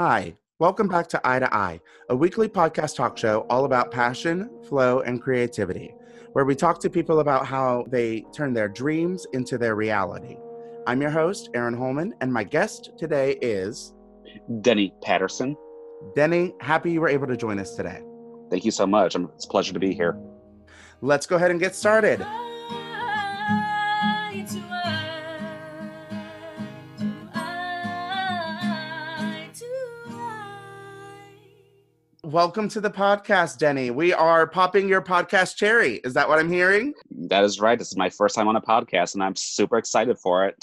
Hi, welcome back to Eye to Eye, a weekly podcast talk show all about passion, flow, and creativity, where we talk to people about how they turn their dreams into their reality. I'm your host, Aaron Holman, and my guest today is Denny Patterson. Denny. Happy you were able to join us today. Thank you so much. It's a pleasure to be here. Let's go ahead and get started. Welcome to the podcast, Denny. We are popping your podcast cherry. Is that what I'm hearing? That is right. This is my first time on a podcast, and I'm super excited for it.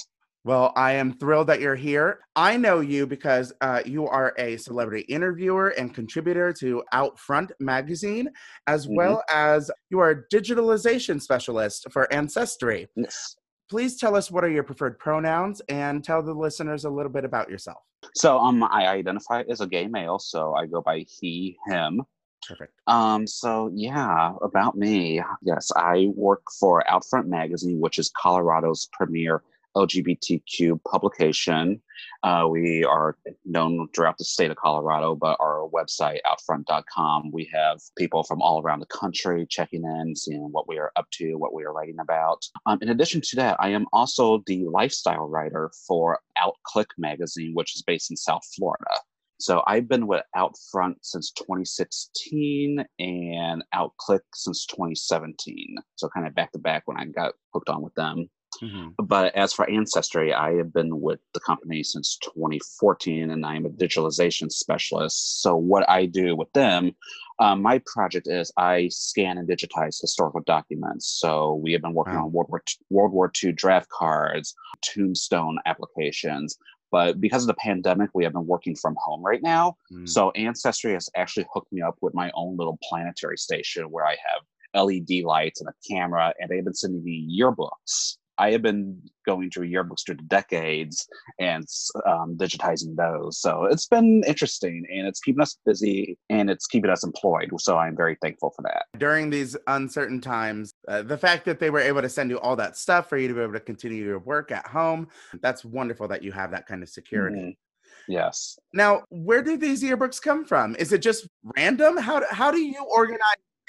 Well, I am thrilled that you're here. I know you because uh, you are a celebrity interviewer and contributor to Outfront magazine, as mm-hmm. well as you are a digitalization specialist for Ancestry. Yes. Please tell us what are your preferred pronouns and tell the listeners a little bit about yourself. So, um, I identify as a gay male, so I go by he, him. Perfect. Um, so yeah, about me. Yes, I work for Outfront Magazine, which is Colorado's premier LGBTQ publication. Uh, we are known throughout the state of Colorado, but our website, outfront.com, we have people from all around the country checking in, seeing what we are up to, what we are writing about. Um, in addition to that, I am also the lifestyle writer for OutClique magazine, which is based in South Florida. So I've been with Outfront since 2016 and OutClique since 2017. So kind of back to back when I got hooked on with them. Mm-hmm. But as for Ancestry, I have been with the company since 2014 and I'm a digitalization specialist. So, what I do with them, um, my project is I scan and digitize historical documents. So, we have been working wow. on World War, II, World War II draft cards, tombstone applications. But because of the pandemic, we have been working from home right now. Mm. So, Ancestry has actually hooked me up with my own little planetary station where I have LED lights and a camera, and they've been sending me yearbooks I have been going through yearbooks through the decades and um, digitizing those. So it's been interesting and it's keeping us busy and it's keeping us employed. So I'm very thankful for that. During these uncertain times, uh, the fact that they were able to send you all that stuff for you to be able to continue your work at home, that's wonderful that you have that kind of security. Mm-hmm. Yes. Now, where do these yearbooks come from? Is it just random? How do, how do you organize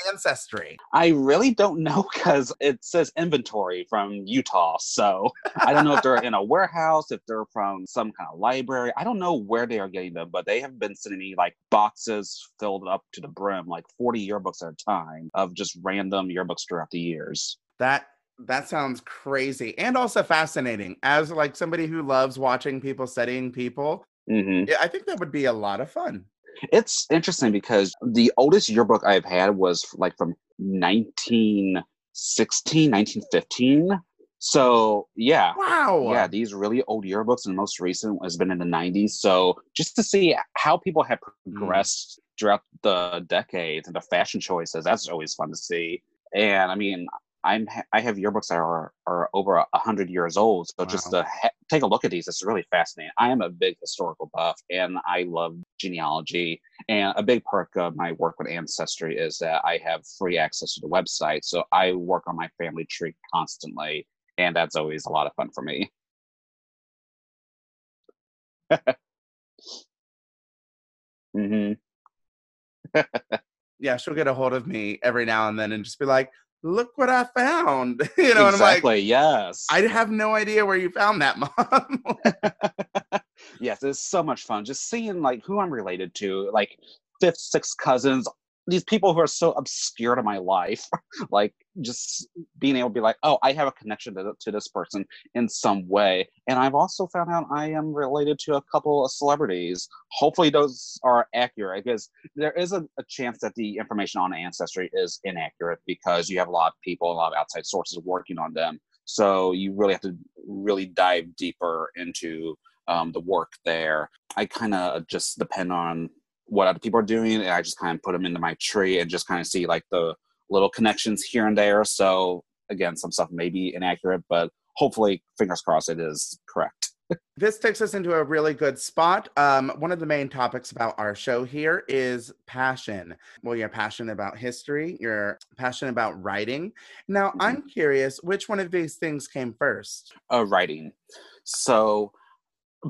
ancestry? I really don't know because it says inventory from Utah. So I don't know if they're in a warehouse, if they're from some kind of library. I don't know where they are getting them, but they have been sending me like boxes filled up to the brim, like 40 yearbooks at a time of just random yearbooks throughout the years. That that sounds crazy and also fascinating as like somebody who loves watching people studying people mm-hmm. i think that would be a lot of fun it's interesting because the oldest yearbook I've had was like from 1916, 1915. So yeah, wow, yeah, these really old yearbooks, and the most recent has been in the 90s. So just to see how people have mm. progressed mm. throughout the decades and the fashion choices, that's always fun to see. And I mean, I'm I have yearbooks that are are over a hundred years old. So wow. just to ha- take a look at these, it's really fascinating. I am a big historical buff, and I love genealogy. And a big perk of my work with Ancestry is that I have free access to the website, so I work on my family tree constantly, and that's always a lot of fun for me. hmm yeah, she'll get a hold of me every now and then and just be like, look what I found. you know, exactly. Like, yes. I have no idea where you found that, mom. yes, it's so much fun just seeing like who I'm related to, like fifth, sixth cousins, these people who are so obscure to my life, like just being able to be like, oh, I have a connection to, to this person in some way. And I've also found out I am related to a couple of celebrities. Hopefully, those are accurate because there is a, a chance that the information on Ancestry is inaccurate because you have a lot of people, a lot of outside sources working on them. So you really have to really dive deeper into um, the work there. I kind of just depend on what other people are doing and i just kind of put them into my tree and just kind of see like the little connections here and there so again some stuff may be inaccurate but hopefully fingers crossed it is correct this takes us into a really good spot. Um, one of the main topics about our show here is passion. Well, you're passionate about history, you're passionate about writing. Now, mm-hmm. I'm curious, which one of these things came first? Uh, writing. So,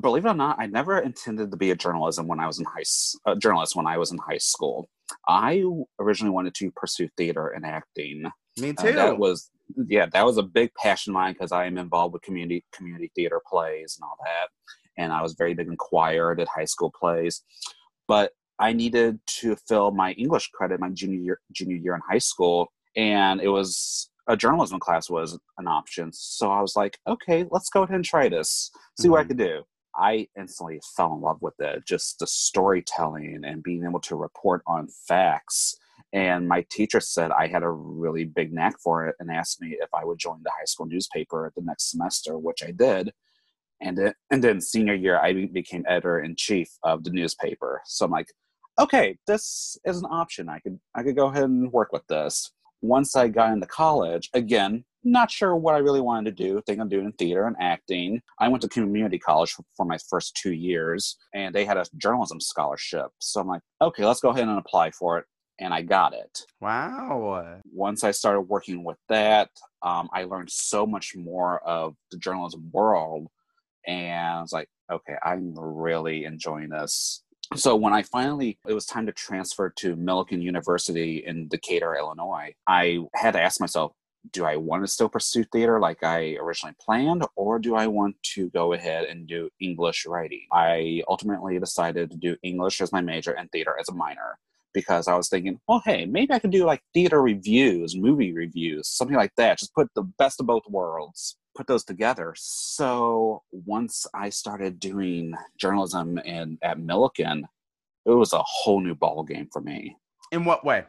believe it or not, I never intended to be a journalism when I was in high a journalist when I was in high school. I originally wanted to pursue theater and acting. Me too. Uh, that was yeah, that was a big passion of mine because I am involved with community community theater plays and all that, and I was very big in choir, did high school plays, but I needed to fill my English credit my junior year junior year in high school, and it was a journalism class was an option. So I was like, okay, let's go ahead and try this, see mm-hmm. what I mm-hmm. could do. I instantly fell in love with it, just the storytelling and being able to report on facts. And my teacher said I had a really big knack for it and asked me if I would join the high school newspaper the next semester, which I did. And then, and then senior year, I became editor in chief of the newspaper. So I'm like, okay, this is an option. I could I could go ahead and work with this once I got into college, again, not sure what I really wanted to do. Think I'm doing theater and acting. I went to community college for, my first two years, and they had a journalism scholarship. So I'm like, okay, let's go ahead and apply for it. And I got it. Wow. Once I started working with that, um, I learned so much more of the journalism world. And I was like, okay, I'm really enjoying this so when I finally it was time to transfer to Millikin University in Decatur, Illinois, I had to ask myself, do I want to still pursue theater like I originally planned, or do I want to go ahead and do English writing? I ultimately decided to do English as my major and theater as a minor because I was thinking, well, hey, maybe I could do like theater reviews, movie reviews, something like that. Just put the best of both worlds put those together. So once I started doing journalism in at Millikin, it was a whole new ball game for me. In what way?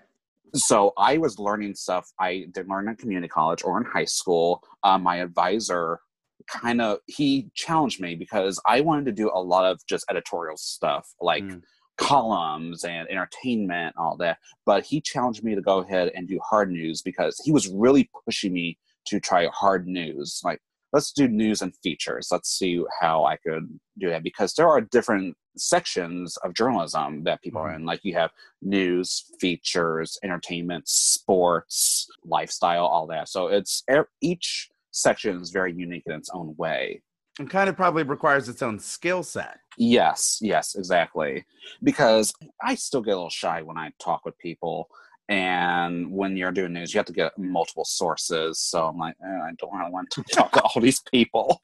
So I was learning stuff I didn't learn in community college or in high school. Uh, my advisor kind of he challenged me because I wanted to do a lot of just editorial stuff like. Mm. columns and entertainment all that but he challenged me to go ahead and do hard news because he was really pushing me to try hard news. Like, let's do news and features. Let's see how I could do that because there are different sections of journalism that people are mm-hmm. in. Like, you have news, features, entertainment, sports, lifestyle, all that. So it's each section is very unique in its own way. And kind of probably requires its own skill set. Yes, yes, exactly. Because I still get a little shy when I talk with people and when you're doing news you have to get multiple sources. So i'm like eh, i don't really want to talk to all these people.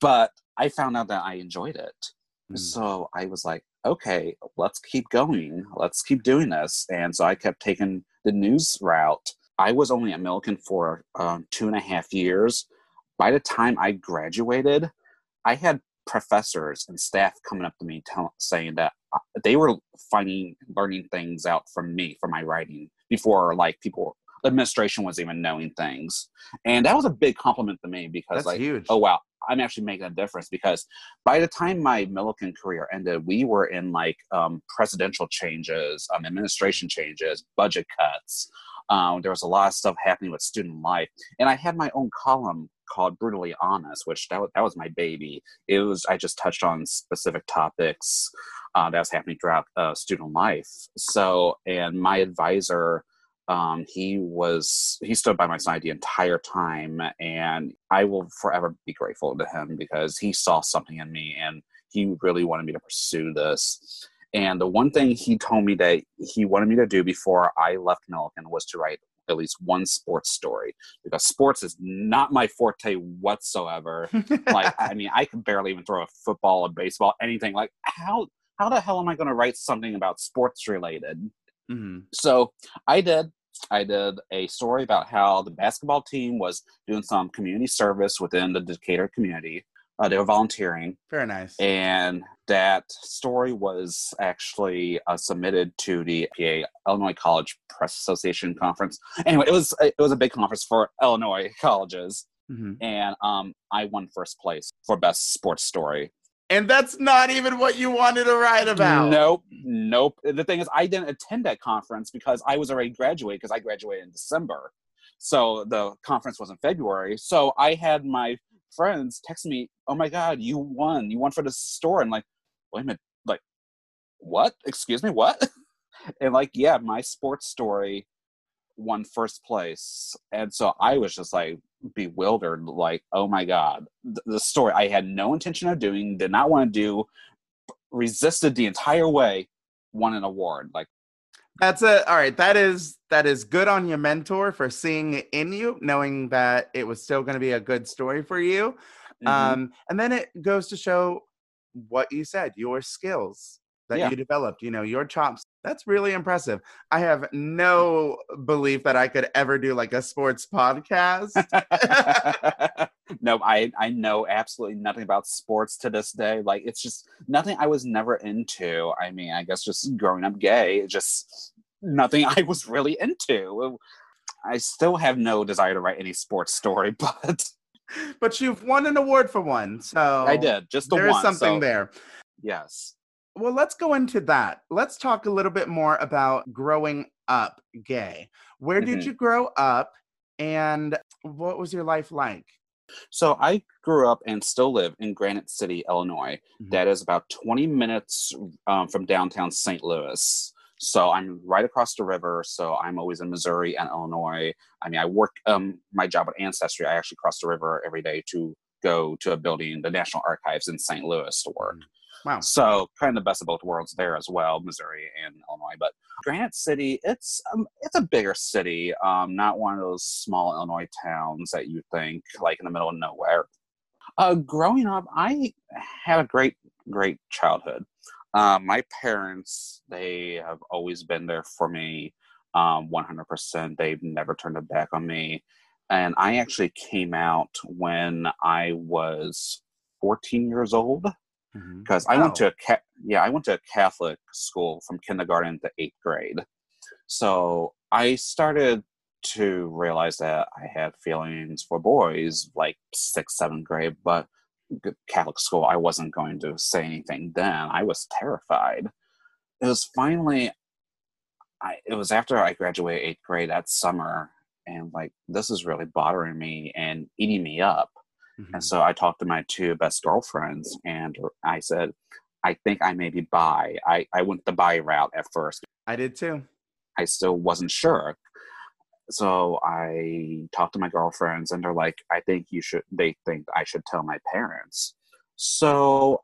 But i found out that i enjoyed it. Mm. so i was like okay let's keep going. Let's keep doing this. And so i kept taking the news route. I was only at millikin for um, two and a half years. By the time i graduated i had professors and staff coming up to me saying that they were finding learning things out from me from my writing before like people administration was even knowing things. And that was a big compliment to me because That's like huge. oh wow i'm actually making a difference because by the time my millikin career ended we were in like um, presidential changes um, administration changes budget cuts. Um, there was a lot of stuff happening with student life. And i had my own column called Brutally Honest, which that was, that was my baby. It was I just touched on specific topics uh, that was happening throughout uh, student life. So, and my advisor, um, he was he stood by my side the entire time, and I will forever be grateful to him because he saw something in me, and he really wanted me to pursue this. And the one thing he told me that he wanted me to do before I left Millikin was to write at least one sports story because sports is not my forte whatsoever. like, I mean, I can barely even throw a football, a baseball, anything. Like, how how the hell am I going to write something about sports related? Mm-hmm. So I did. I did a story about how the basketball team was doing some community service within the Decatur community. Uh, they were volunteering. Very nice. And that story was actually uh, submitted to the PA Illinois College Press Association conference. Anyway, it was it was a big conference for Illinois colleges, mm-hmm. and um, I won first place for best sports story. And that's not even what you wanted to write about. Nope, nope. The thing is, I didn't attend that conference because I was already graduated because I graduated in December. So the conference was in February. So I had my friends text me, "Oh my God, you won! You won for the store!" And like, wait a minute, like, what? Excuse me, what? and like, yeah, my sports story won first place. And so I was just like bewildered, like, oh my God. The story I had no intention of doing, did not want to do, resisted the entire way, won an award. Like that's it. All right. That is that is good on your mentor for seeing it in you, knowing that it was still going to be a good story for you. Mm-hmm. Um, and then it goes to show what you said, your skills that yeah. you developed, you know, your chops. That's really impressive. I have no belief that I could ever do like a sports podcast. no, I I know absolutely nothing about sports to this day. Like it's just nothing I was never into. I mean, I guess just growing up gay, it just nothing I was really into. I still have no desire to write any sports story, but but you've won an award for one, so I did just the there one. Is something so, there. Yes. Well, let's go into that. Let's talk a little bit more about growing up gay. Where mm-hmm. did you grow up, and what was your life like? So I grew up and still live in Granite City, Illinois. Mm-hmm. That is about 20 minutes um, from downtown St. Louis. So I'm right across the river. So I'm always in Missouri and Illinois. I mean, I work um, my job at Ancestry. I actually cross the river every day to go to a building, the National Archives in St. Louis, to work. Mm-hmm. Wow. So kind of the best of both worlds there as well, Missouri and Illinois. But Granite City, it's um, it's a bigger city, um, not one of those small Illinois towns that you think like in the middle of nowhere. Uh, growing up, I had a great great childhood. Um, my parents, they have always been there for me, um, 100%. They've never turned a back on me. And I actually came out when I was 14 years old because mm-hmm. I went to a ca- yeah I went to a Catholic school from kindergarten to eighth grade. So I started to realize that I had feelings for boys like sixth, seventh grade, but Catholic school, I wasn't going to say anything then. I was terrified. It was finally, I, it was after I graduated eighth grade that summer, and like, this is really bothering me and eating me up. Mm-hmm. And so I talked to my two best girlfriends, and I said, I think I may be bi. I, I went the bi route at first. I did too. I still wasn't sure so I talked to my girlfriends, and they're like, I think you should, they think I should tell my parents. So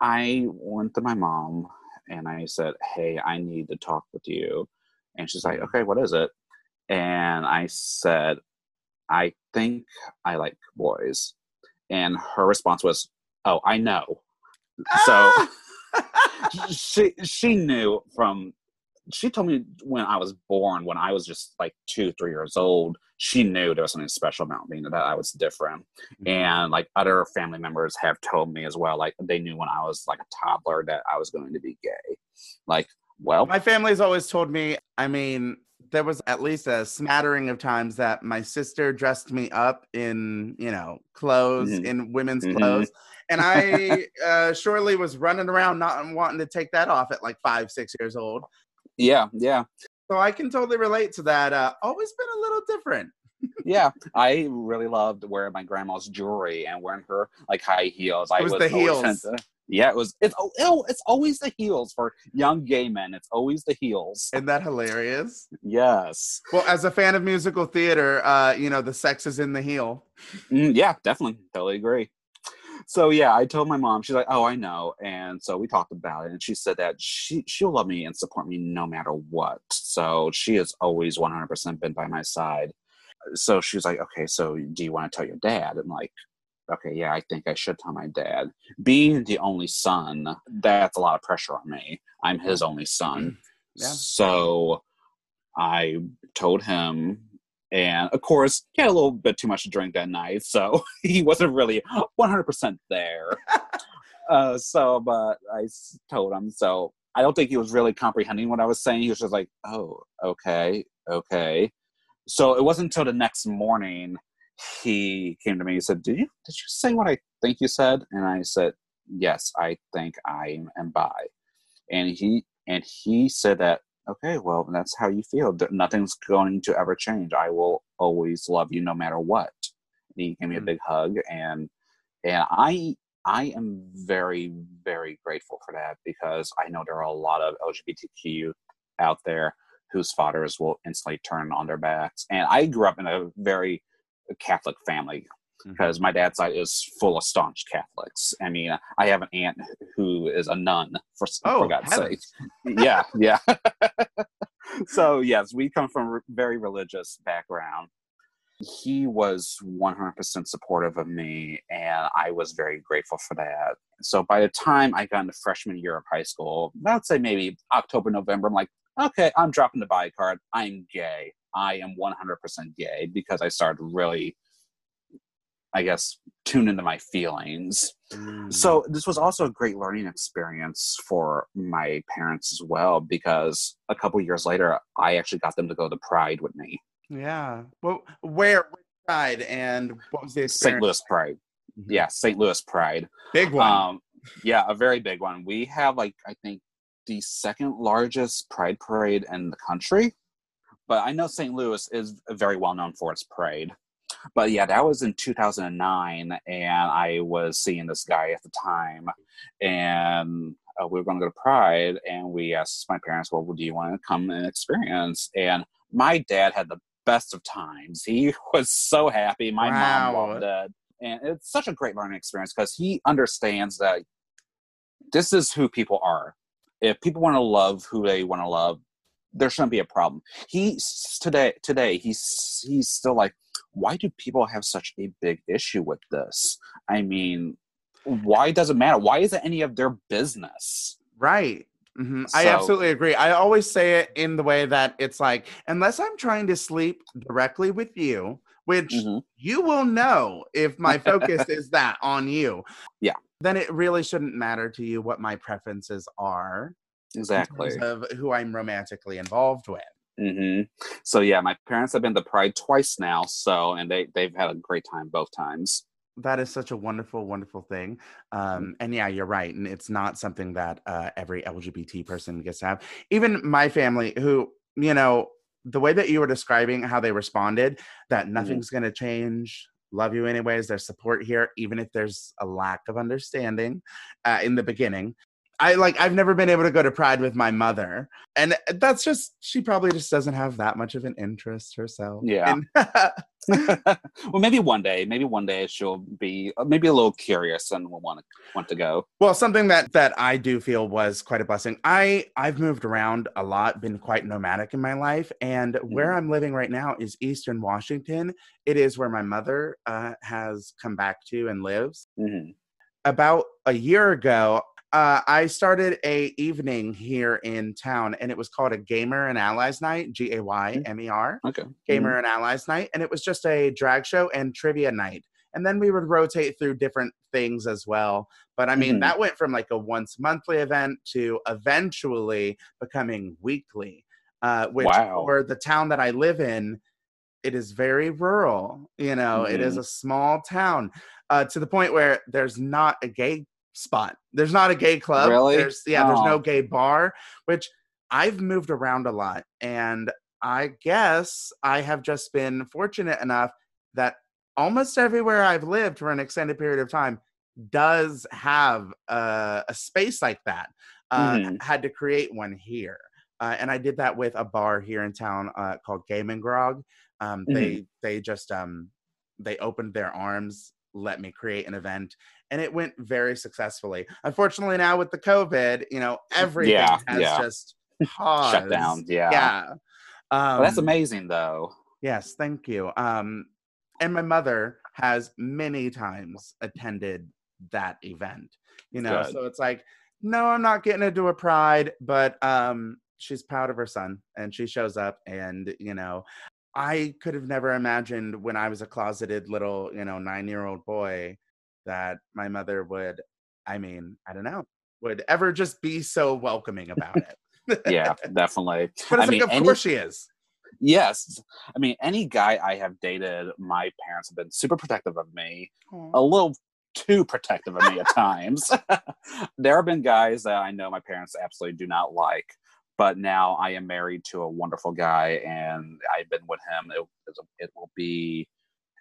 I went to my mom and I said, Hey, I need to talk with you. And she's like, Okay, what is it? And I said, I think I like boys. And her response was, Oh, I know. So ah! she she knew from she told me when I was born, when I was just like two, three years old, she knew there was something special about me, that I was different. Mm-hmm. And like other family members have told me as well, like they knew when I was like a toddler that I was going to be gay. Like, well, my family's always told me, I mean, there was at least a smattering of times that my sister dressed me up in, you know, clothes, mm-hmm. in women's mm-hmm. clothes. And I uh, surely was running around not wanting to take that off at like five, six years old. Yeah, yeah. So I can totally relate to that. Uh, always been a little different. yeah, I really loved wearing my grandma's jewelry and wearing her like high heels. It was I was the heels. To, yeah, it was. It's oh, it's always the heels for young gay men. It's always the heels. Isn't that hilarious? Yes. Well, as a fan of musical theater, uh, you know the sex is in the heel. Mm, yeah, definitely, totally agree so yeah, I told my mom. She's like, "Oh, I know," and so we talked about it, and she said that she she'll love me and support me no matter what. So she has always 100% been by my side. So she was like, "Okay, so do you want to tell your dad?" And like, okay, yeah, I think I should tell my dad. Being the only son, that's a lot of pressure on me. I'm his only son. Mm-hmm. Yeah. So I told him and of course, he had a little bit too much to drink that night, so he wasn't really 100% there. uh, so, but I told him. So I don't think he was really comprehending what I was saying. He was just like, oh, okay, okay. So it wasn't until the next morning he came to me and said, Did you did you say what I think you said? And I said, Yes, I think I am bi. And he and he said that okay, well, that's how you feel. Nothing's going to ever change. I will always love you no matter what. And he gave me a mm. big hug, and and I I am very very grateful for that because I know there are a lot of LGBTQ out there whose fathers will instantly turn on their backs. And I grew up in a very Catholic family because mm-hmm. my dad's side is full of staunch Catholics. I mean, I have an aunt who is a nun, for, oh, for God's sake. Yeah, yeah. so, yes, we come from a very religious background. He was 100% supportive of me, and I was very grateful for that. So, by the time I got into freshman year of high school, I'd say maybe October, November, I'm like, okay, I'm dropping the body card. I'm gay. I am 100% gay because I started really I guess, tune into my feelings. Mm. So this was also a great learning experience for my parents as well, because a couple years later, I actually got them to go to Pride with me. Yeah. Well, where Pride and what was the St. Louis Pride? Mm-hmm. Yeah, St. Louis Pride. Big one. Um, yeah, a very big one. We have like I think the second largest Pride parade in the country, but I know St. Louis is very well known for its parade but yeah, that was in 2009, and I was seeing this guy at the time, and uh, we were going to go to Pride, and we asked my parents, "Well, do you want to come and experience?" And my dad had the best of times. He was so happy. My wow. mom loved it, and it's such a great learning experience because he understands that this is who people are. If people want to love who they want to love, there shouldn't be a problem. He today today he's he's still like why do people have such a big issue with this? I mean, why does it matter? Why is it any of their business? Right. Mm-hmm. So, I absolutely agree. I always say it in the way that it's like, unless I'm trying to sleep directly with you, which mm-hmm. you will know if my focus is that on you. Yeah. Then it really shouldn't matter to you what my preferences are. Exactly. Of who I'm romantically involved with. Mm-hmm. So yeah, my parents have been to Pride twice now. So and they they've had a great time both times. That is such a wonderful, wonderful thing. Mm-hmm. Um, and yeah, you're right. And it's not something that uh, every LGBT person gets to have. Even my family, who you know, the way that you were describing how they responded, that mm-hmm. nothing's mm-hmm. going to change. Love you anyways. There's support here, even if there's a lack of understanding uh, in the beginning. I like I've never been able to go to Pride with my mother. And that's just she probably just doesn't have that much of an interest herself. Yeah. well, maybe one day, maybe one day she'll be uh, maybe a little curious and will want to want to go. Well, something that that I do feel was quite a blessing. I I've moved around a lot, been quite nomadic in my life, and mm-hmm. where I'm living right now is Eastern Washington. It is where my mother uh, has come back to and lives. Mm-hmm. About a year ago, uh, I started a evening here in town, and it was called a Gaymer and Allies Night, G A Y M E R. Okay. Gaymer mm-hmm. and Allies Night, and it was just a drag show and trivia night, and then we would rotate through different things as well. But I mean, mm-hmm. that went from like a once monthly event to eventually becoming weekly. Uh, which wow. for the town that I live in, it is very rural. You know, mm-hmm. it is mm-hmm. a small town. Uh, to the point where there's not a gay spot. There's not a gay club. Really? There's yeah, oh. there's no gay bar, which I've moved around a lot and I guess I have just been fortunate enough that almost everywhere I've lived for an extended period of time does have a, a space like that. Uh, mm-hmm. Had to create one here. Uh, and I did that with a bar here in town uh, called Game and Grog. Um, mm-hmm. They they just um, they opened their arms, let me create an event, and it went very successfully. Unfortunately, now with the COVID, you know, everything yeah, has yeah. just paused. shut down. Yeah, yeah. Um, well, that's amazing, though. Yes, thank you. Um, and my mother has many times attended that event. You know, Good. so it's like, no, I'm not getting into a pride, but um, she's proud of her son, and she shows up, and you know, I could have never imagined when I was a closeted little, you know, nine year old boy that my mother would, I mean, I don't know, would ever just be so welcoming about it. yeah, definitely. But I mean, of any, course she is. Yes. I mean, any guy I have dated, my parents have been super protective of me, Aww. a little too protective of me at times. there have been guys that I know my parents absolutely do not like, but now I am married to a wonderful guy and I've been with him. It, it will be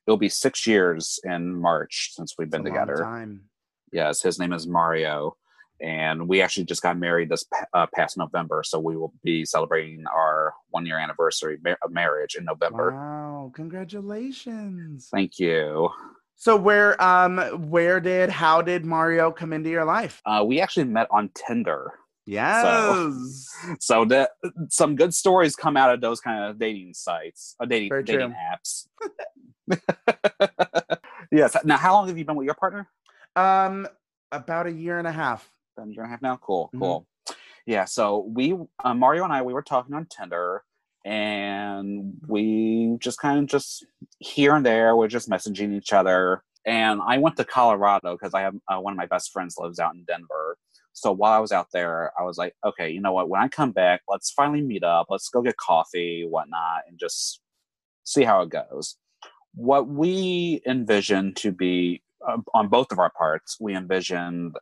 it'll be six years in March since we've been together. time. Yes, his name is Mario, and we actually just got married this uh, past November. So we will be celebrating our one year anniversary of marriage in November. Wow! Congratulations. Thank you. So where um where did how did Mario come into your life? Uh, we actually met on Tinder. Yes. So, so the, some good stories come out of those kind of dating sites, uh, dating Very dating true. apps. yes. Now, how long have you been with your partner? Um about a year and a half. About a year and a half now. Cool. Mhm. Cool. Yeah. So we, uh, Mario and I, we were talking on Tinder, and we just kind of just here and there, we're just messaging each other. And I went to Colorado because I have uh, one of my best friends lives out in Denver. So while I was out there, I was like, okay, you know what? When I come back, let's finally meet up. Let's go get coffee, whatnot, and just see how it goes. What we envisioned to be uh, on both of our parts, we envisioned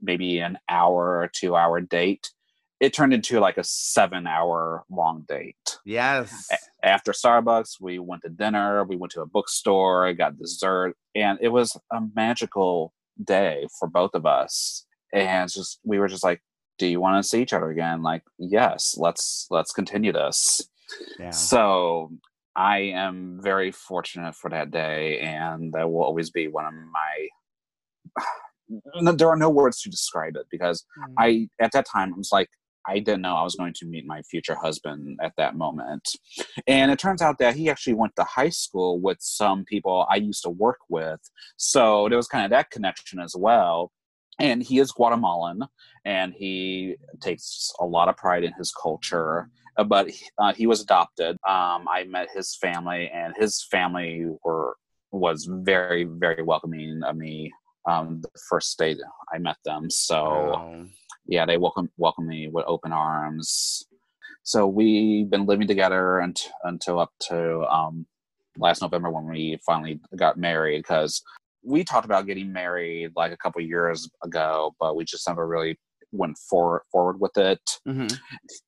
maybe an hour or two hour date. It turned into like a seven hour long date. Yes. After Starbucks, we went to dinner, we went to a bookstore, got dessert, and it was a magical day for both of us. And it's just we were just like, Do you want to see each other again? Like, yes, let's let's continue this. Yeah. So I am very fortunate for that day, and that will always be one of my. There are no words to describe it because Mm. I, at that time, I was like, I didn't know I was going to meet my future husband at that moment. And it turns out that he actually went to high school with some people I used to work with. So there was kind of that connection as well. And he is Guatemalan and he takes a lot of pride in his culture. Uh, But uh, he was adopted. Um, I met his family, and his family were was very, very welcoming of me um, the first day I met them. So Wow. yeah, they welcome welcome me with open arms. So we've been living together unt- until up to um, last November when we finally got married. Because we talked about getting married like a couple years ago, but we just never really went for- forward with it. Mhm.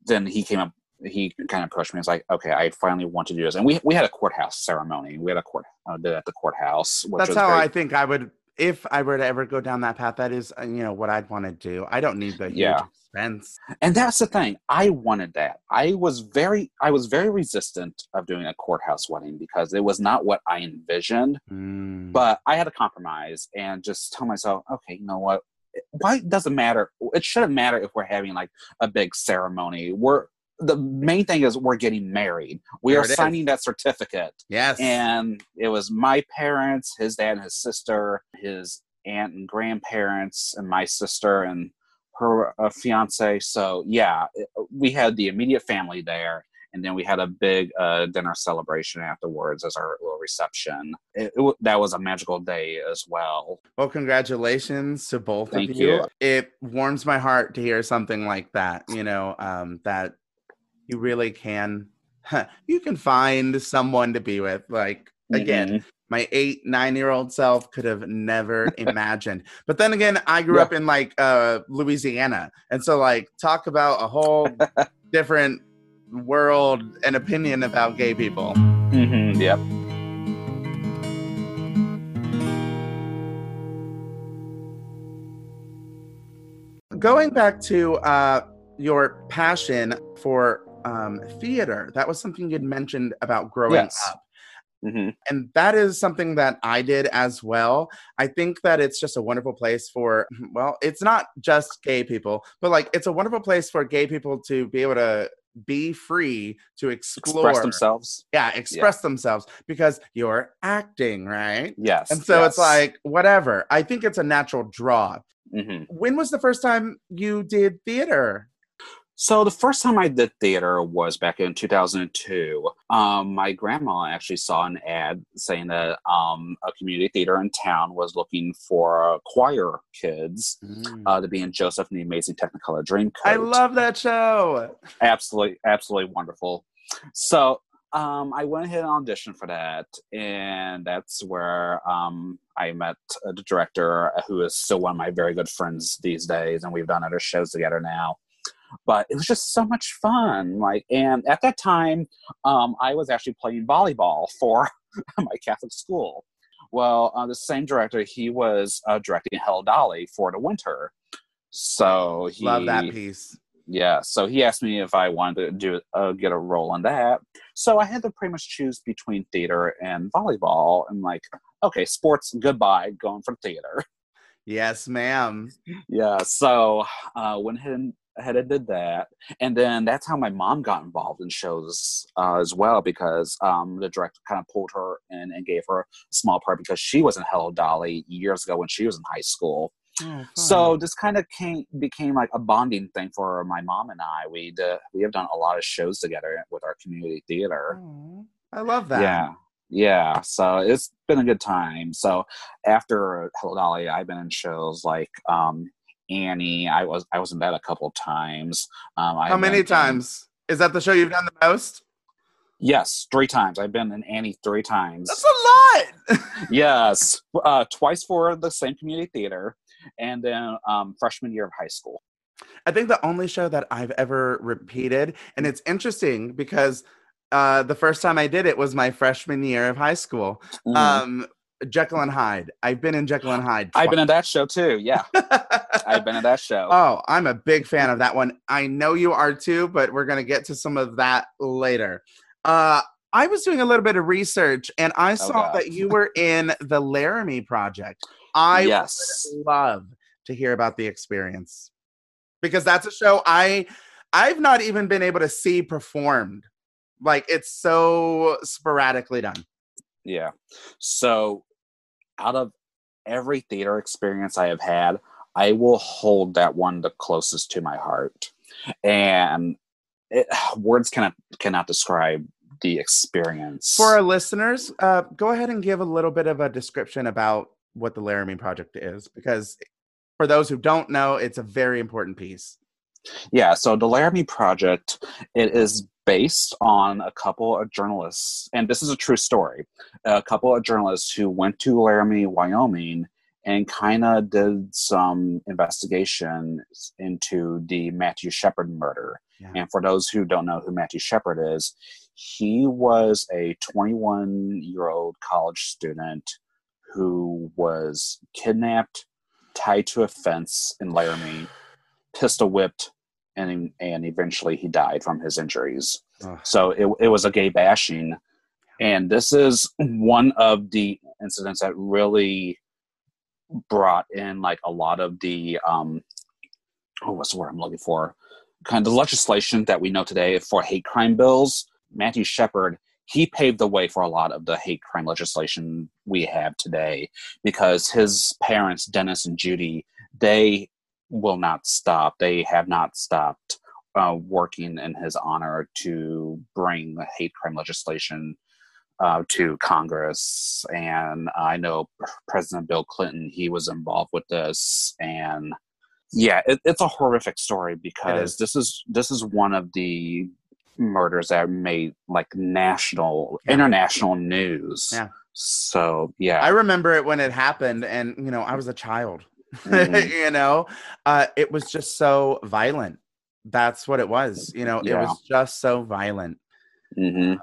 Then he came up. He kind of pushed me. It's like, okay, I finally want to do this, and we we had a courthouse ceremony. We had a court uh, did it at the courthouse. Which That's was how very- I think I would if I were to ever go down that path. That is, uh, you know, what I'd want to do. I don't need the huge Yeah. expense. and that's the thing i wanted that i was very i was very resistant of doing a courthouse wedding because it was not what i envisioned Mm. but i had to compromise and just tell myself okay you know what why does it matter it shouldn't matter if we're having like a big ceremony we're the main thing is we're getting married we There are it is. signing that certificate yes. and it was my parents his dad and his sister his aunt and grandparents and my sister and her uh, fiance so yeah we had the immediate family there and then we had a big uh, dinner celebration afterwards as our little reception it, it, that was a magical day as well Well, congratulations to both Thank of you. you. It warms my heart to hear something like that. You know, um, that you really can, you can find someone to be with. Like again, Mhm. my eight, nine year old self could have never imagined. But then again, I grew Yeah. up in like uh, Louisiana, and so like talk about a whole different world and opinion about gay people. Mhm, yep Going back to uh, your passion for um, theater, that was something you'd mentioned about growing Yes. up. Mhm. And that is something that I did as well. I think that it's just a wonderful place for, well, it's not just gay people, but like it's a wonderful place for gay people to be able to be free to explore. express themselves Yeah, express themselves because you're acting, right? yes And so it's like, whatever. I think it's a natural draw. Mhm. When was the first time you did theater? So the first time I did theater was back in 2002. Um, my grandma actually saw an ad saying that um, a community theater in town was looking for choir kids uh, to be in Joseph and the Amazing Technicolor Dreamcoat. I love that show. absolutely, absolutely wonderful. So um, I went ahead and auditioned for that, and that's where um, I met the director, who is still one of my very good friends these days, and we've done other shows together now. But it was just so much fun. Like, and at that time, um, I was actually playing volleyball for my Catholic school. Well, uh, the same director, he was uh, directing Hello Dolly for the winter. So he Love that piece. Yeah, so he asked me if I wanted to do uh, get a role in that. So I had to pretty much choose between theater and volleyball. And like, okay, sports, goodbye, going for theater. Yes, ma'am. Yeah, so uh, went ahead and, ahead and did that, and then that's how my mom got involved in shows uh, as well because um, the director kind of pulled her in and gave her a small part because she was in Hello Dolly years ago when she was in high school. Oh, So this kind of came became like a bonding thing for my mom and I. We uh, we have done a lot of shows together with our community theater. Aw, I love that. Yeah, yeah. So it's been a good time. So after Hello Dolly, I've been in shows like um, Annie. I was I was in that a couple times. Um, How I've many been in- times? Is that the show you've done the most? yes, three times. I've been in Annie three times. That's a lot. yes, uh, twice for the same community theater, and then um, freshman year of high school. I think the only show that I've ever repeated, and it's interesting because uh, the first time I did it was my freshman year of high school. Mhm. Um, Jekyll and Hyde. I've been in Jekyll and Hyde. I've been in that show too. Yeah. I've been in that show. Oh, I'm a big fan of that one. I know you are too, but we're going to get to some of that later. Uh, I was doing a little bit of research and I saw God. that you were in the Laramie Project. I yes. would love to hear about the experience because that's a show I I've not even been able to see performed. Like it's so sporadically done. Yeah. So, out of every theater experience I have had, I will hold that one the closest to my heart. And it, words cannot cannot describe the experience. For our listeners, uh, go ahead and give a little bit of a description about what the Laramie Project is, because for those who don't know, it's a very important piece. Yeah, so the Laramie Project, it is based on a couple of journalists, and this is a true story. A couple of journalists who went to Laramie, Wyoming, and kind of did some investigation into the Matthew Shepard murder. Yeah. And for those who don't know who Matthew Shepard is, he was a 21 year old college student who was kidnapped, tied to a fence in Laramie, pistol whipped, and and eventually he died from his injuries. Ugh. So it it was a gay bashing, and this is one of the incidents that really brought in like a lot of the um oh what's the word I'm looking for kind of legislation that we know today for hate crime bills. Matthew Shepard he paved the way for a lot of the hate crime legislation we have today because his parents Dennis and Judy they will not stop. They have not stopped uh, working in his honor to bring the hate crime legislation uh, to Congress. And I know President Bill Clinton, he was involved with this. And yeah, it, it's a horrific story because is. this is this is one of the murders that made like national, Yeah. international news. Yeah. So yeah, I remember it when it happened, and you know, I was a child. Mhm. you know, uh, it was just so violent. That's what it was. You know, it was just so violent. hmm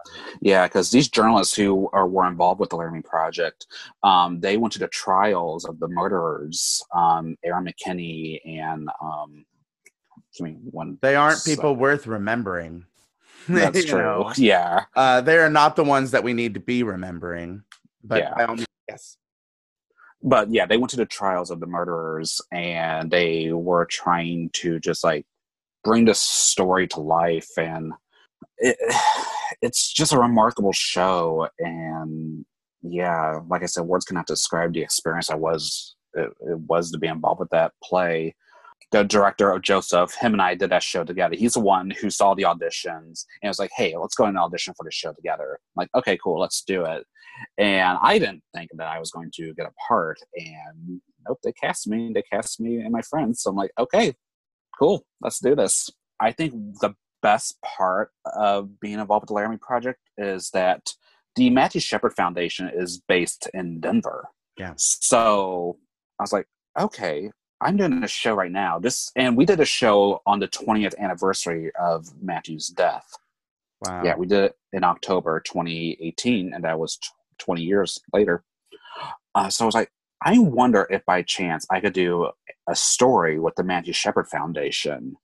Yeah, because these journalists who are were involved with the Laramie Project, um, they went to the trials of the murderers, um, Aaron McKinney and um, I mean, one. They aren't So- people worth remembering. That's true. know? Yeah, Uh, they are not the ones that we need to be remembering. But Yeah. all yes. But yeah, they went to the trials of the murderers, and they were trying to just like bring this story to life, and it, it's just a remarkable show. And yeah, like I said, words cannot describe the experience I was it, it was to be involved with that play. The director of Joseph, him and I did that show together. He's the one who saw the auditions and was like, "Hey, let's go and audition for the show together." I'm like, okay, cool, let's do it. And I didn't think that I was going to get a part. And nope, they cast me. They cast me and my friends. So I'm like, okay, cool, let's do this. I think the best part of being involved with the Laramie Project is that the Matthew Shepard Foundation is based in Denver. Yeah. So I was like, okay, I'm doing a show right now. This and we did a show on the 20th anniversary of Matthew's death. Wow. Yeah, we did it in October 2018, and that was 20 years later. Uh, so I was like, I wonder if by chance I could do a story with the Matthew Shepard Foundation,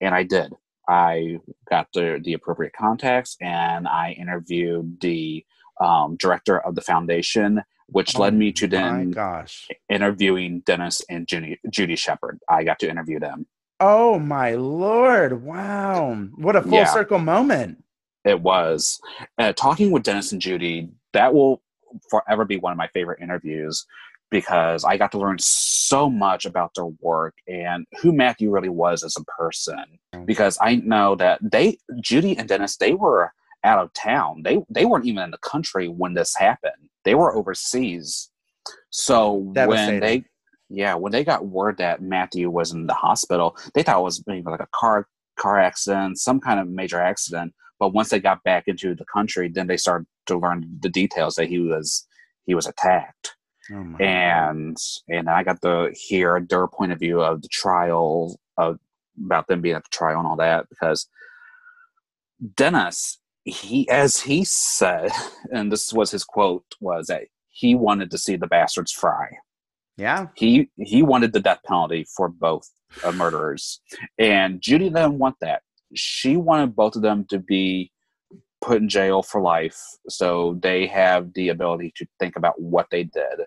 and I did. I got the the appropriate contacts, and I interviewed the um, director of the foundation, which Oh led me to then gosh. interviewing Dennis and Judy, Judy Shepard. I got to interview them. Oh my lord. Wow. What a full Yeah. circle moment. It was uh, talking with Dennis and Judy. That will forever be one of my favorite interviews because I got to learn so much about their work and who Matthew really was as a person. Because I know that they, Judy and Dennis, they were out of town. They they weren't even in the country when this happened. They were overseas. So when they, yeah, when they got word that Matthew was in the hospital, they thought it was maybe like a car car accident, some kind of major accident. But once they got back into the country, then they started to learn the details that he was he was attacked. Oh and and I got to hear their point of view of the trial of about them being at the trial and all that because Dennis he as he said and this was his quote was that he wanted to see the bastards fry. Yeah. he he wanted the death penalty for both uh, murderers. And Judy didn't want that she wanted both of them to be put in jail for life so they have the ability to think about what they did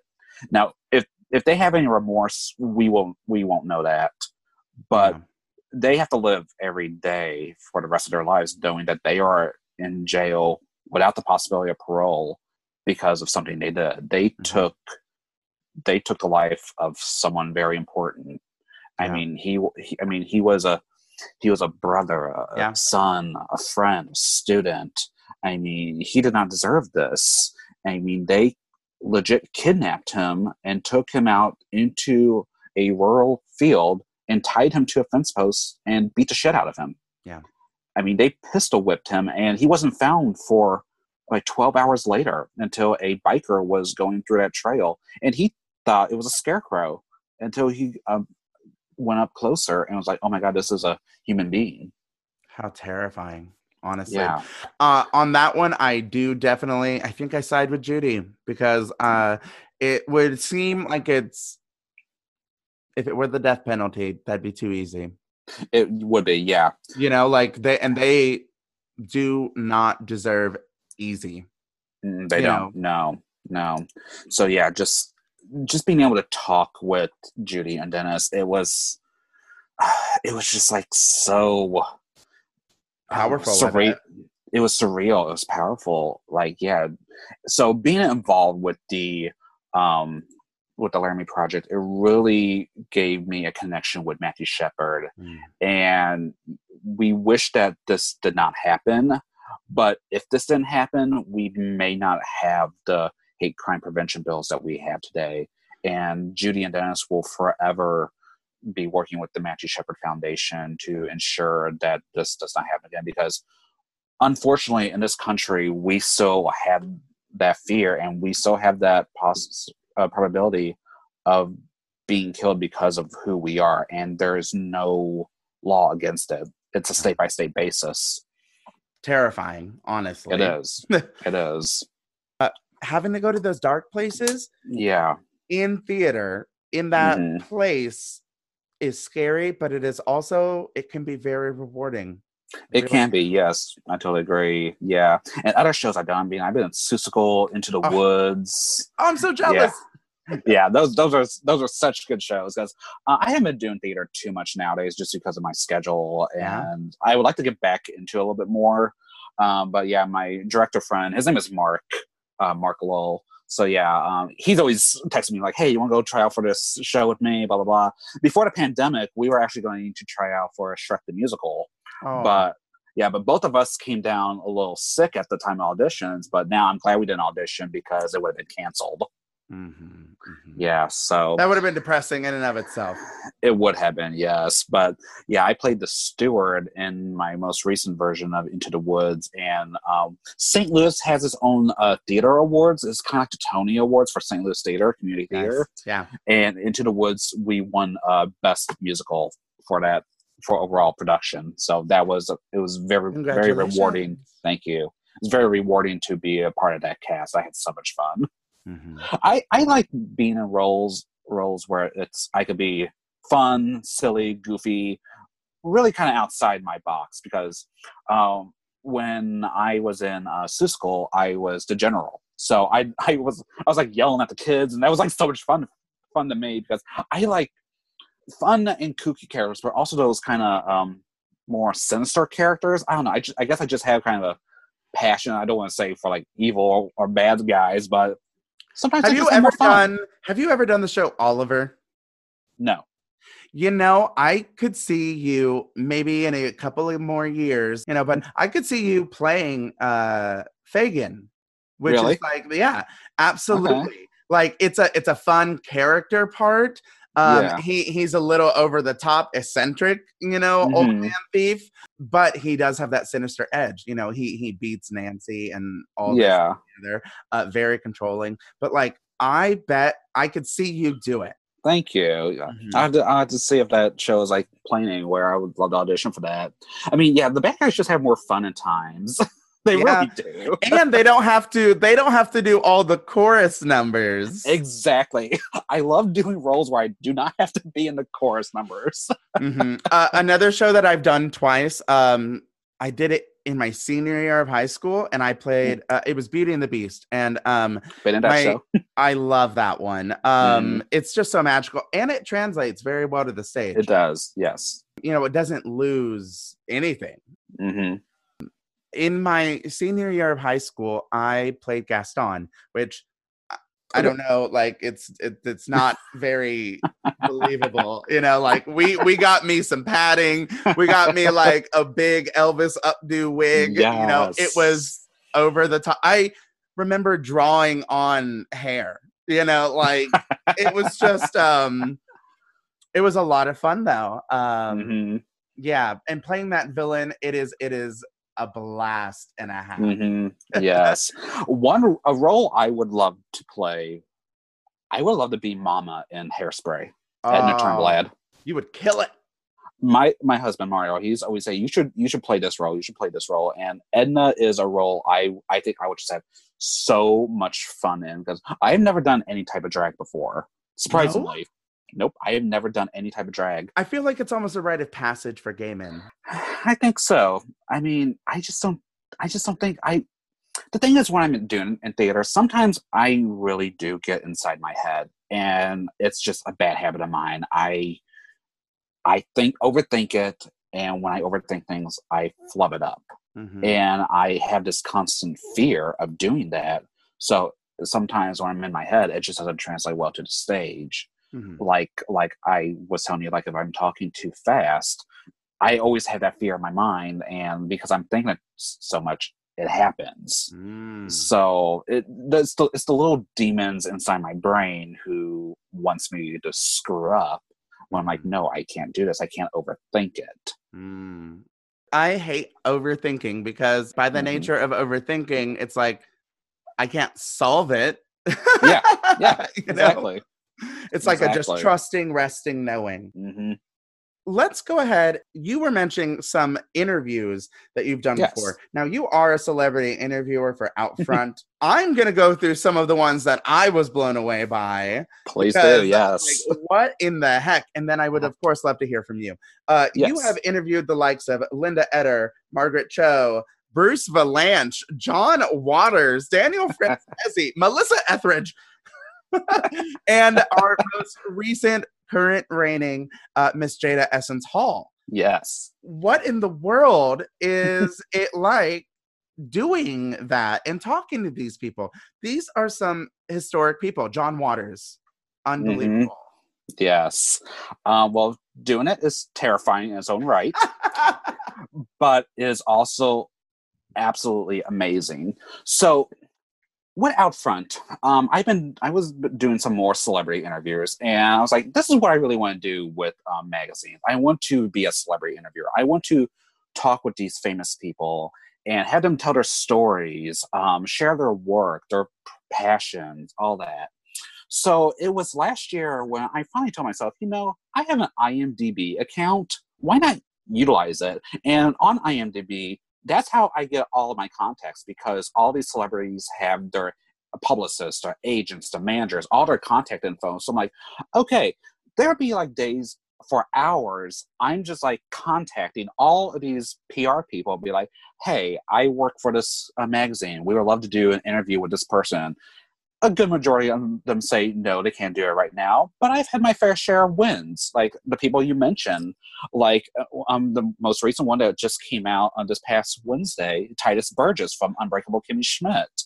now if if they have any remorse we will we won't know that but Yeah. they have to live every day for the rest of their lives knowing that they are in jail without the possibility of parole because of something they did they Mhm. took they took the life of someone very important i mean he, he i mean he was a he was a brother a Yeah. son a friend a student i mean he did not deserve this i mean they legit kidnapped him and took him out into a rural field and tied him to a fence post and beat the shit out of him. Yeah. I mean, they pistol whipped him and he wasn't found for like 12 hours later until a biker was going through that trail and he thought it was a scarecrow until he um, went up closer and was like, oh my God, this is a human being. How terrifying. Honestly. Yeah. Uh, on that one, I do definitely. I think I side with Judy because uh, it would seem like it's if it were the death penalty, that'd be too easy. It would be. Yeah. You know, like they and they do not deserve easy. Mm, They don't. No, no. So yeah, just just being able to talk with Judy and Dennis, it was it was just like so Powerful, surreal. It was surreal. It was powerful. Like yeah. So being involved with the um with the Laramie Project, it really gave me a connection with Matthew Shepard Mm. and we wish that this did not happen but if this didn't happen we may not have the hate crime prevention bills that we have today. And judy and dennis will forever be working with the matthew shepard foundation to ensure that this does not happen again because unfortunately in this country we still have that fear and we still have that poss- uh, probability of being killed because of who we are and there is no law against it. It's a state by state basis. Terrifying, honestly. it is. It is Having to go to those dark places yeah in theater in that Mhm. place is scary, but it is also it can be very rewarding. it Really- can be yes i totally agree yeah and other shows i've done being i've been in Seussical, into the Oh. woods Oh, I'm so jealous. yeah those those are those are such good shows because uh, i haven't been doing theater too much nowadays just because of my schedule Yeah. and i would like to get back into a little bit more um, but yeah my director friend his name is mark uh, mark lowell so yeah um, he's always texting me like hey you want to go try out for this show with me? Blah blah blah. Before the pandemic we were actually going to try out for a shrek the musical. Oh, but yeah but both of us came down a little sick at the time of auditions but now i'm glad we didn't audition because it would have been canceled mhm, mhm. yeah so that would have been depressing in and of itself. it would have been yes but yeah i played the steward in my most recent version of into the woods and um, st louis has its own uh, theater awards it's kind of like the tony awards for st louis theater community Yes. theater Yeah. and into the woods we won uh, best musical for that for overall production so that was it was very very rewarding thank you it's very rewarding to be a part of that cast i had so much fun Mhm. I, I like being in roles roles where it's I could be fun, silly, goofy, really kind of outside my box because um, when I was in uh, Seussical, I was the general. So I I was I was like yelling at the kids, and that was like so much fun fun to me because I like fun and kooky characters, but also those kind of um, more sinister characters. I don't know. I just I guess I just have kind of a passion. I don't want to say for like evil or bad guys, but sometimes have you ever done? Have you ever done the show Oliver? No. You know, I could see you maybe in a couple of more years, you know, but I could see you playing uh Fagin, which Really? is like, yeah, absolutely. Like it's a it's a fun character part. Um Yeah. he he's a little over the top, eccentric, you know, old Mhm. man thief, but he does have that sinister edge. You know, he he beats Nancy and all this Yeah. together, uh very controlling. But like I bet I could see you do it. Thank you. Mhm. I have, to, I have to see if that show is like playing anywhere. I would love to audition for that. I mean, yeah, the bad guys just have more fun at times. they Yeah. really do. and they don't have to they don't have to do all the chorus numbers Exactly. I love doing roles where I do not have to be in the chorus numbers. Mhm. uh, another show that i've done twice um i did it in my senior year of high school and i played uh, it was beauty and the beast and um Been in that My- show. i love that one um it's just so magical and it translates very well to the stage It does. Yes. you know it doesn't lose anything hmm in my senior year of high school, I played Gaston, which I- don't know, like it's it, it's not very believable, you know. Like we we got me some padding, we got me like a big Elvis updo wig, you know. It was over the top. I remember drawing on hair, you know, like it was just um, it was a lot of fun though. Um, hmm yeah, and playing that villain, it is it is a blast and a half. hmm Yes. One a role I would love to play. I would love to be Mama in Hairspray. Edna Oh, Turnblad. You would kill it. my my husband Mario, he's always say you should you should play this role. You should play this role. And Edna is a role I I think I would just have so much fun in because I have never done any type of drag before. Surprisingly, nope, I have never done any type of drag. I feel like it's almost a rite of passage for gay men. I think so. I mean, I just don't. I just don't think I. The thing is, when I'm doing in theater, sometimes I really do get inside my head, and it's just a bad habit of mine. I, I think overthink it, and when I overthink things, I flub it up, Mhm. and I have this constant fear of doing that. So sometimes when I'm in my head, it just doesn't translate well to the stage Mhm. like like I was telling you, like if I'm talking too fast, I always have that fear in my mind, and because I'm thinking so much, it happens. Mm. So it it's the, it's the little demons inside my brain who wants me to screw up. When I'm like, no, I can't do this. I can't overthink it. Mm. I hate overthinking because by the Mhm. nature of overthinking, it's like I can't solve it. Yeah, yeah, You know? Exactly. It's like a just trusting, resting, knowing. hmm let's go ahead. You were mentioning some interviews that you've done Yes. before. Now, you are a celebrity interviewer for Outfront. I'm going to go through some of the ones that I was blown away by. Please do. Yes. Like, what in the heck? And then I would, of course, love to hear from you. Uh, You have interviewed the likes of Linda Eder, Margaret Cho, Bruce Vilanch, John Waters, Daniel Franzese, Melissa Etheridge, and our most recent current reigning uh, Miss Jada Essence Hall. yes. What in the world is it like doing that and talking to these people? These are some historic people. John Waters, unbelievable. Yes. Um, well, doing it is terrifying in its own right. but is also absolutely amazing. So, what out front? Um, I've been I was doing some more celebrity interviews, and I was like, this is what I really want to do with um, magazines. I want to be a celebrity interviewer. I want to talk with these famous people and have them tell their stories, um, share their work, their passions, all that. So it was last year when I finally told myself, you know, I have an IMDb account. Why not utilize it? And on IMDb, that's how I get all of my contacts because all these celebrities have their publicists, their agents, their managers, all their contact info. So I'm like, okay, there'll be like days for hours, I'm just like contacting all of these PR people, be like, hey, I work for this uh, magazine. We would love to do an interview with this person. A good majority of them say no, they can't do it right now. But I've had my fair share of wins, like the people you mentioned, like uh, um, the most recent one that just came out on this past Wednesday, Tituss Burgess from Unbreakable Kimmy Schmidt.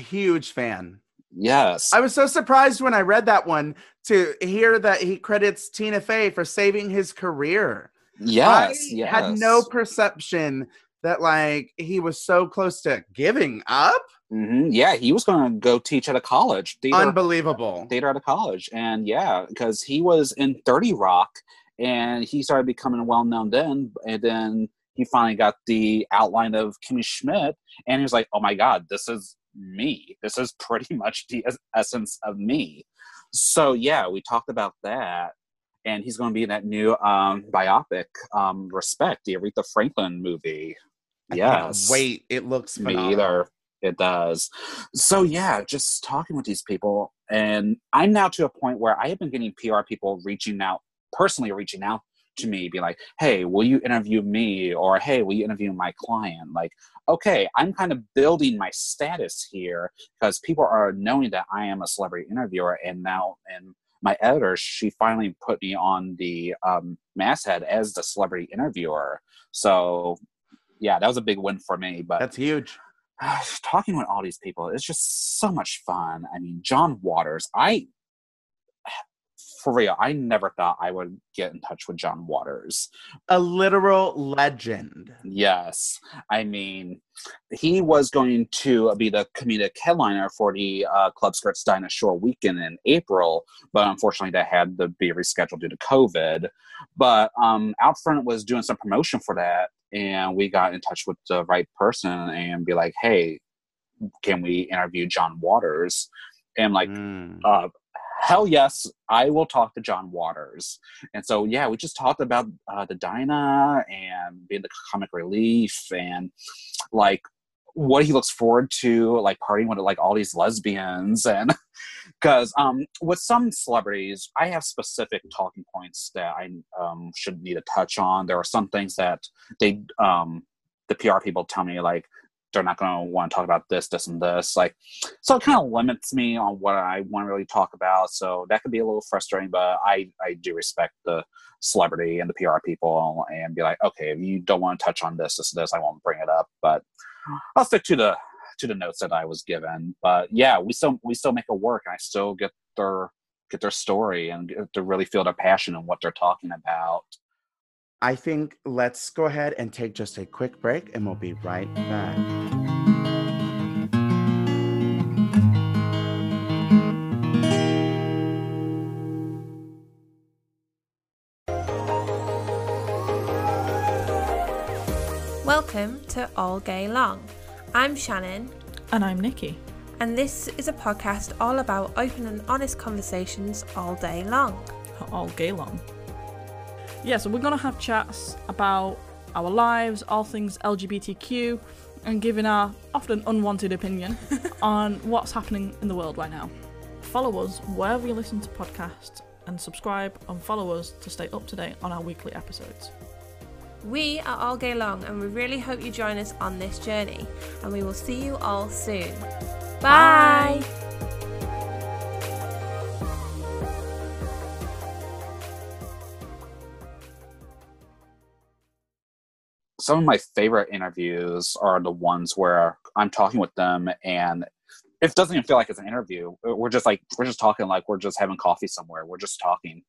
huge fan. Yes. I was so surprised when I read that one to hear that he credits Tina Fey for saving his career. Yes. I yes. had no perception that like he was so close to giving up. Mm-hmm. Yeah, he was going to go teach at a college. Theater, Unbelievable. Theater at a college. And yeah, because he was in 30 Rock and he started becoming well known then. And then he finally got the outline of Kimmy Schmidt and he was like, oh my God, this is me. This is pretty much the essence of me. So yeah, we talked about that, and he's going to be in that new um, biopic, um, Respect, the Aretha Franklin movie. Yes, wait, it looks phenomenal. me either. It does. So yeah, just talking with these people, and I'm now to a point where I have been getting PR people reaching out, personally reaching out to me, be like, "Hey, will you interview me?" or "Hey, will you interview my client?" Like, okay, I'm kind of building my status here because people are knowing that I am a celebrity interviewer, and now and my editor, she finally put me on the um, masthead as the celebrity interviewer. So, yeah, that was a big win for me. But that's huge. Talking with all these people, it's just so much fun. I mean, John Waters, I for real, I never thought I would get in touch with John Waters. A literal legend. Yes. I mean, he was going to be the comedic headliner for the uh, Club Skirts Dinah Shore weekend in April, but unfortunately that had to be rescheduled due to COVID. But um, Outfront was doing some promotion for that, and we got in touch with the right person and be like, hey, can we interview John Waters? And like, mm. uh, hell yes, I will talk to John Waters. And so, yeah, we just talked about uh, the Dinah and being the comic relief and like what he looks forward to, like partying with like all these lesbians. And because um, with some celebrities, I have specific talking points that I um, should need to touch on. There are some things that they, um, the PR people tell me, like, they're not going to want to talk about this, this, and this. Like, so it kind of limits me on what I want to really talk about. So that could be a little frustrating, but I, I do respect the celebrity and the PR people and be like, okay, if you don't want to touch on this, this, this, I won't bring it up. But I'll stick to the to the notes that I was given. But yeah, we still we still make it work. I still get their get their story and get to really feel their passion and what they're talking about. I think let's go ahead and take just a quick break and we'll be right back. Welcome to All Gay Long. I'm Shannon. And I'm Nikki. And this is a podcast all about open and honest conversations all day long. All gay long yeah, so we're going to have chats about our lives, all things LGBTQ, and giving our often unwanted opinion on what's happening in the world right now. Follow us wherever you listen to podcasts and subscribe and follow us to stay up to date on our weekly episodes. We are all gay long and we really hope you join us on this journey and we will see you all soon. Bye. Bye. some of my favorite interviews are the ones where I'm talking with them and it doesn't even feel like it's an interview. We're just like we're just talking like we're just having coffee somewhere. We're just talking.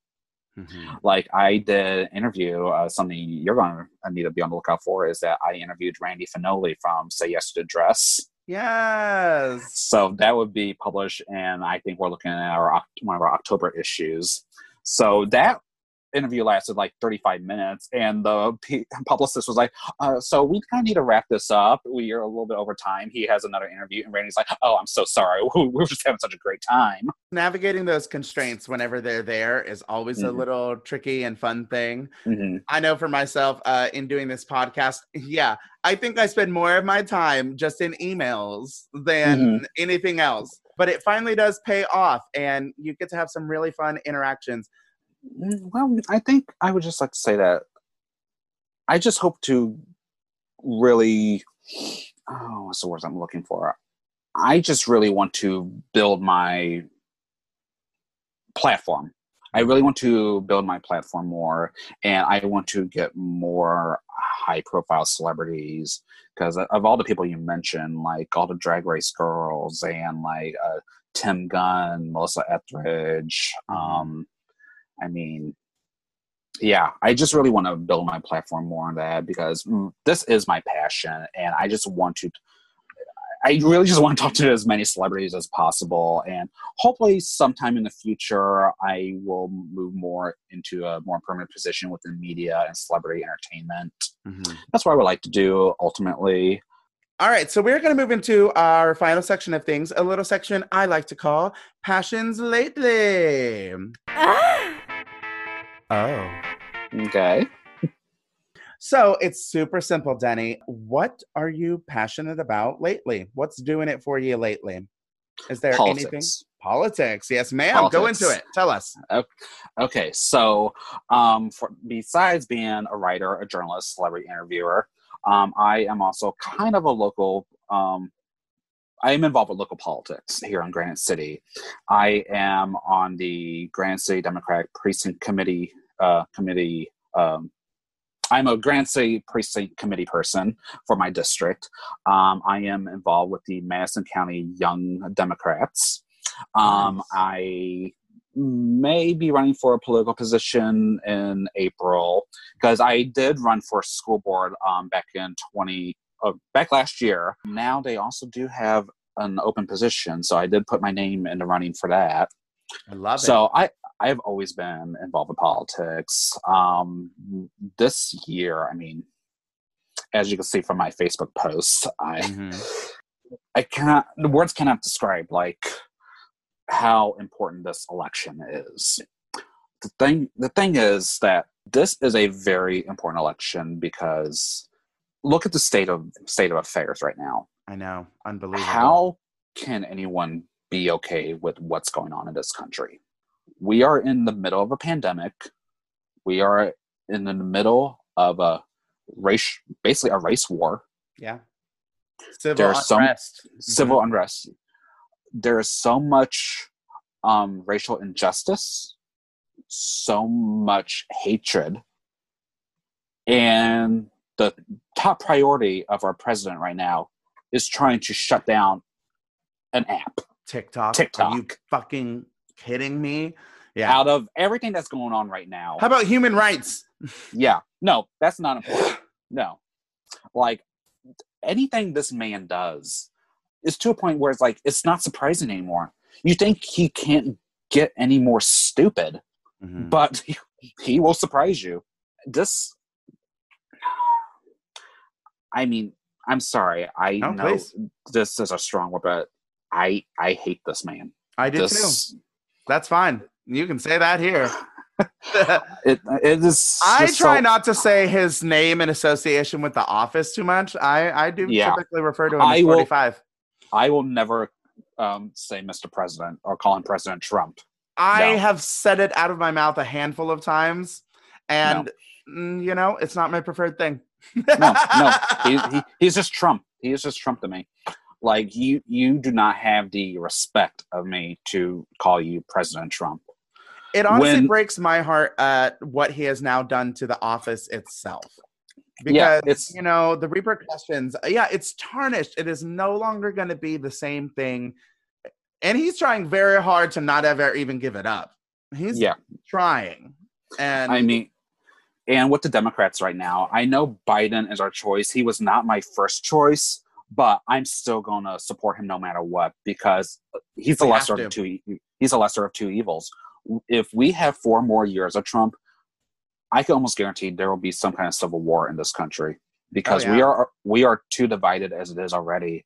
Mm-hmm. Like I did interview. Uh, something you're going to need to be on the lookout for is that I interviewed Randy Fenoli from Say Yes to Dress. Yes. So that would be published, and I think we're looking at our one of our October issues. So that interview lasted like 35 minutes and the p- publicist was like uh, so we kind of need to wrap this up we are a little bit over time he has another interview and randy's like oh i'm so sorry we were just having such a great time navigating those constraints whenever they're there is always mm-hmm. a little tricky and fun thing mm-hmm. i know for myself uh, in doing this podcast yeah i think i spend more of my time just in emails than mm-hmm. anything else but it finally does pay off and you get to have some really fun interactions Well, I think I would just like to say that I just hope to really, oh, what's the word I'm looking for? I just really want to build my platform. I really want to build my platform more, and I want to get more high profile celebrities because of all the people you mentioned, like all the drag race girls and like uh, Tim Gunn, Melissa Etheridge. Um, I mean, yeah, I just really want to build my platform more on that because mm, this is my passion, and I just want to. I really just want to talk to as many celebrities as possible, and hopefully, sometime in the future, I will move more into a more permanent position within media and celebrity entertainment. Mhm. That's what I would like to do ultimately. All right, so we're going to move into our final section of things, a little section I like to call Passions Lately. Ah! Oh. Okay. So it's super simple, Denny. What are you passionate about lately? What's doing it for you lately? Is there anything? Politics. Politics. Yes, ma'am. Go into it. Tell us. Okay, so um, for besides being a writer, a journalist, celebrity interviewer, um, I am also kind of a local. Um, I am involved with local politics here in Granite City. I am on the Granite City Democratic Precinct Committee. Uh, committee. Um, I'm a Granite City Precinct Committee person for my district. Um, I am involved with the Madison County Young Democrats. Um. I may be running for a political position in April because I did run for school board um, back in 20 uh, back last year. Now they also do have an open position, so I did put my name in the running for that. I love it. So I I've always been involved in politics. Um, this year, I mean, as you can see from my Facebook post, I Mhm. I cannot the words cannot describe like how important this election is. The thing the thing is that this is a very important election because look at the state of state of affairs right now. I know. Unbelievable. How can anyone be okay with what's going on in this country? We are in the middle of a pandemic. We are in the middle of a race basically a race war Yeah. Civil There's some- unrest. civil unrest. There is so much um, racial injustice, so much hatred, and the top priority of our president right now is trying to shut down an app. TikTok. Are TikTok. you fucking kidding me? Yeah. Out of everything that's going on right now, How about human rights? yeah, no, that's not important. No, like anything this man does is to a point where it's like it's not surprising anymore. You think he can't get any more stupid, Mhm. but he, he will surprise you. This, I mean, I'm sorry. I No, know please. this is a strong word, but I I hate this man. I do too. That's fine. You can say that here. it it is. I try so- not to say his name in association with the office too much. I, I do Yeah. typically refer to him I as will- 45. I will never um, say Mr. President or call him President Trump. I No. have said it out of my mouth a handful of times, and mm, you know, it's not my preferred thing. No, no, he, he, he's just Trump. He is just Trump to me. Like you, you do not have the respect of me to call you President Trump. It honestly When- breaks my heart at what he has now done to the office itself. Because Yeah, it's- you know the repercussions. Yeah, it's tarnished. It is no longer going to be the same thing, and he's trying very hard to not ever even give it up. He's Yeah. trying, and I mean, and with the Democrats right now, I know Biden is our choice. He was not my first choice, but I'm still going to support him no matter what because he's the lesser of to. two. He's a lesser of two evils. If we have four more years of Trump, I can almost guarantee there will be some kind of civil war in this country because we yeah. are we are too divided as it is already.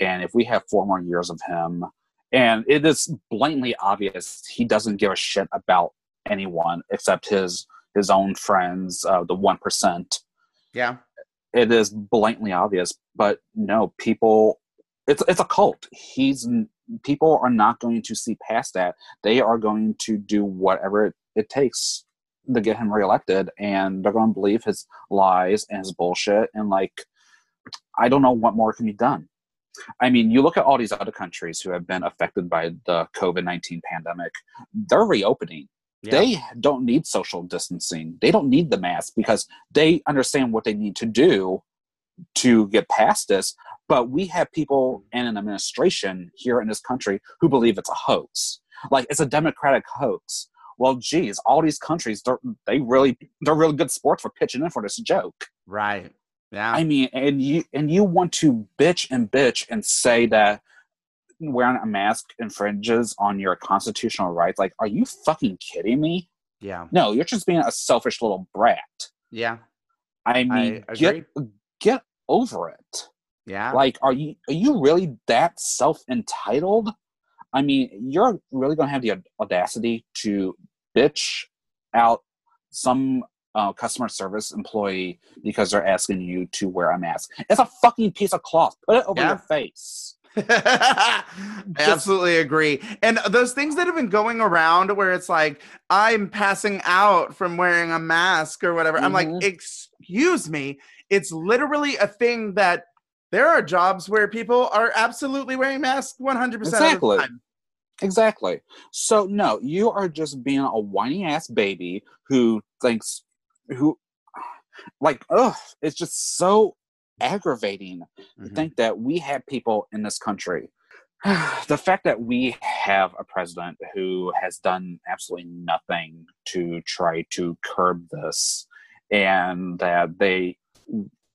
And if we have four more years of him, and it is blatantly obvious he doesn't give a shit about anyone except his his own friends, uh, the one percent. yeah, It is blatantly obvious, but no, people. It's it's a cult. He's people are not going to see past that. They are going to do whatever it, it takes to get him reelected, and they're going to believe his lies and his bullshit. And like, I don't know what more can be done. I mean, you look at all these other countries who have been affected by the COVID 19 pandemic, they're reopening. Yeah. They don't need social distancing. They don't need the mask because they understand what they need to do to get past this. But we have people mm-hmm. in an administration here in this country who believe it's a hoax. Like it's a democratic hoax. Well, geez, all these countries, they're, they really, they're really good sports for pitching in for this joke. Right. Yeah. I mean, and you and you want to bitch and bitch and say that wearing a mask infringes on your constitutional rights. Like, are you fucking kidding me? yeah. No, you're just being a selfish little brat. Yeah. I mean, I get get over it. Yeah. Like, are you are you really that self entitled? I mean, you're really gonna have the audacity to bitch out some uh, customer service employee because they're asking you to wear a mask. It's a fucking piece of cloth. Put it over Yeah. your face. I absolutely agree. And those things that have been going around where it's like, I'm passing out from wearing a mask or whatever. I'm like, Mhm. excuse me. It's literally a thing that there are jobs where people are absolutely wearing masks 100% Exactly. of the time. Exactly. So no, you are just being a whiny ass baby who thinks who like ugh, it's just so aggravating to Mhm. think that we have people in this country. the fact that we have a president who has done absolutely nothing to try to curb this and that they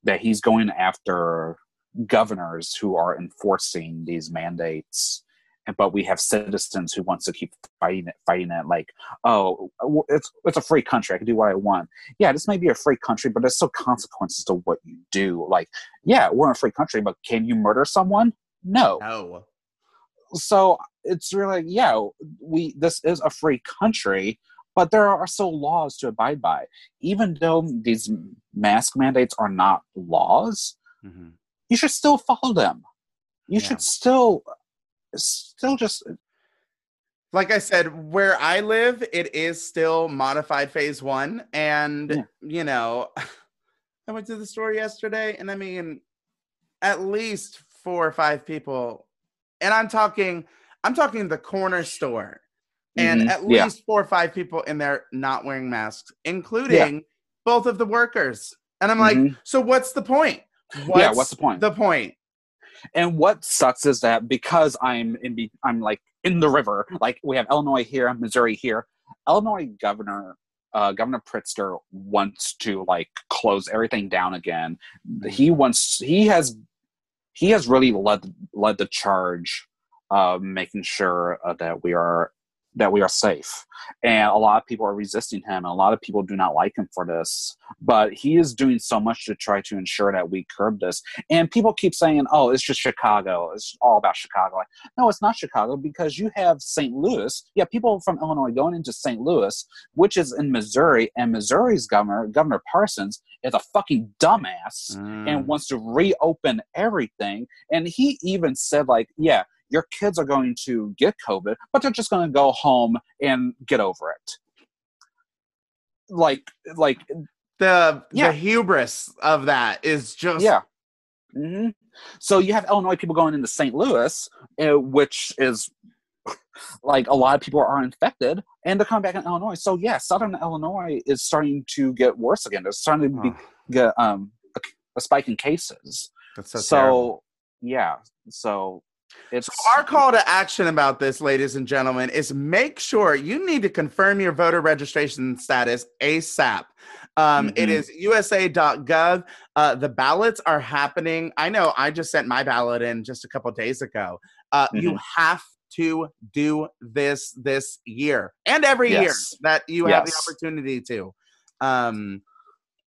that he's going after governors who are enforcing these mandates and but we have citizens who wants to keep fighting it fighting it like oh it's it's a free country i can do what i want yeah this may be a free country but there's still consequences to what you do like yeah we're in a free country but can you murder someone no No. so it's really yeah we this is a free country but there are still laws to abide by even though these mask mandates are not laws Mhm. you should still follow them you Yeah. should still still just Like I said, where I live, it is still modified phase one. And, Yeah. you know, I went to the store yesterday and I mean, at least four or five people, and I'm talking, I'm talking the corner store, and Mhm. at Yeah. least four or five people in there not wearing masks, including both of the workers. And I'm like, Mhm. so what's the point? yeah what's the point The point. And what sucks is that because I'm in be I'm like in the river, like we have Illinois here, Missouri here. Illinois governor uh, Governor Pritzker wants to like close everything down again. He wants he has he has really led led the charge of making sure uh, that we are that we are safe. And a lot of people are resisting him, and a lot of people do not like him for this. But he is doing so much to try to ensure that we curb this. And people keep saying, "Oh, it's just Chicago. It's all about Chicago." Like, no, it's not Chicago because you have St. Louis. Yeah, people from Illinois going into St. Louis, which is in Missouri, and Missouri's governor, Governor Parsons, is a fucking dumbass Mm. and wants to reopen everything. And he even said, like, yeah, your kids are going to get COVID, but they're just going to go home and get over it. Like, like, the Yeah. the hubris of that is just yeah. hmm So you have Illinois people going into St. Louis, uh, which is like a lot of people are infected, and they're coming back in Illinois. So yeah, Southern Illinois is starting to get worse again. There's starting to be, Oh, get um a, a spike in cases. that's so, So, yeah, so it's So our call to action about this, ladies and gentlemen, is make sure you need to confirm your voter registration status ASAP. Um, It Mhm. is USA.gov. Uh, the ballots are happening. I know I just sent my ballot in just a couple days ago. Uh, You have to do this this year and every year that you have the opportunity to. Um,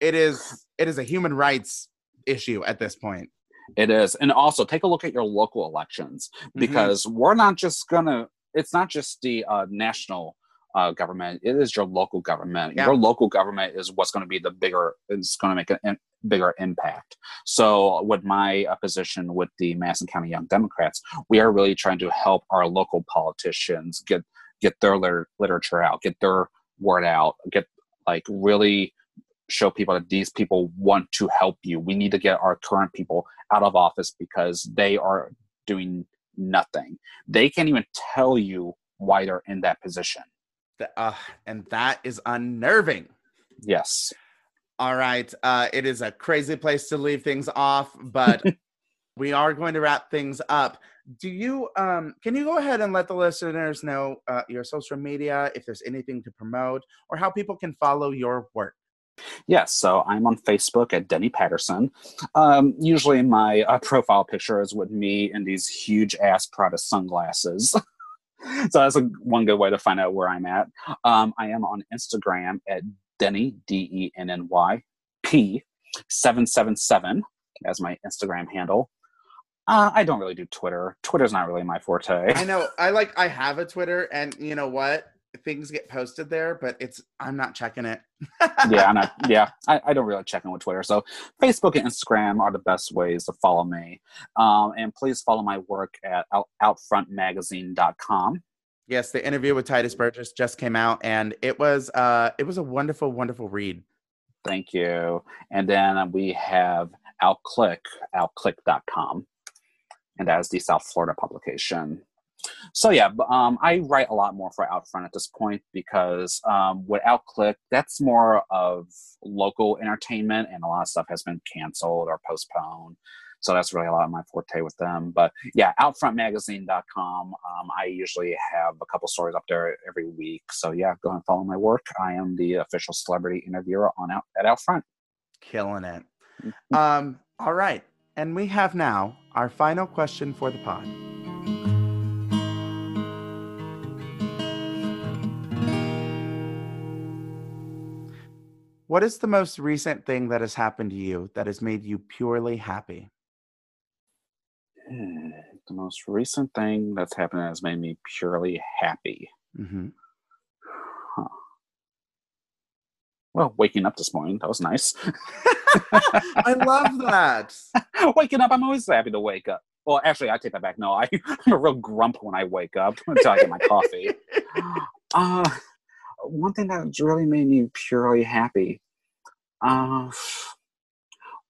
it is it is a human rights issue at this point. It is. And also take a look at your local elections Mm-hmm. because we're not just gonna it's not just the uh, national uh, government, it is your local government. Yeah. Your local government is what's gonna be the bigger it's gonna make an, bigger impact. So, with my uh, position with the Madison County Young Democrats, we are really trying to help our local politicians get get their liter- literature out, get their word out, get like really show people that these people want to help you. We need to get our current people out of office because they are doing nothing. They can't even tell you why they're in that position. The, uh, and that is unnerving. Yes. All right. Uh, it is a crazy place to leave things off, but we are going to wrap things up. Do you um can you go ahead and let the listeners know uh, your social media if there's anything to promote or how people can follow your work? Yes, so I'm on Facebook at Denny Patterson. Um, usually, my uh, profile picture is with me in these huge ass Prada sunglasses. so that's a, one good way to find out where I'm at. Um, I am on Instagram at Denny D E N N Y P seven seven seven as my Instagram handle. Uh, I don't really do Twitter. Twitter's not really my forte. I know. I like. I have a Twitter, and you know what? Things get posted there, but it's. I'm not checking it. yeah, I'm not. Yeah, I, I don't really check in with Twitter. So Facebook and Instagram are the best ways to follow me. Um, and please follow my work at out, outfrontmagazine.com. Yes, the interview with Tituss Burgess just came out, and it was uh, it was a wonderful, wonderful read. Thank you. And then we have OutClique, outclique.com and that is the South Florida publication. So yeah, um, I write a lot more for Outfront at this point because um, with OutClique, that's more of local entertainment, and a lot of stuff has been canceled or postponed. So that's really a lot of my forte with them. But yeah, OutfrontMagazine.com. Um, I usually have a couple stories up there every week. So yeah, go and follow my work. I am the official celebrity interviewer on out at Outfront. Killing it. Mm-hmm. um, all right. And we have now our final question for the pod. What is the most recent thing that has happened to you that has made you purely happy? Hmm, the most recent thing that's happened has made me purely happy. Mm-hmm. Huh. Well, waking up this morning, that was nice. I love that. Waking up, I'm always happy to wake up. Well, actually, I take that back. No, I, I'm a real grump when I wake up until I get my coffee. Uh, one thing that's really made me purely happy. Uh,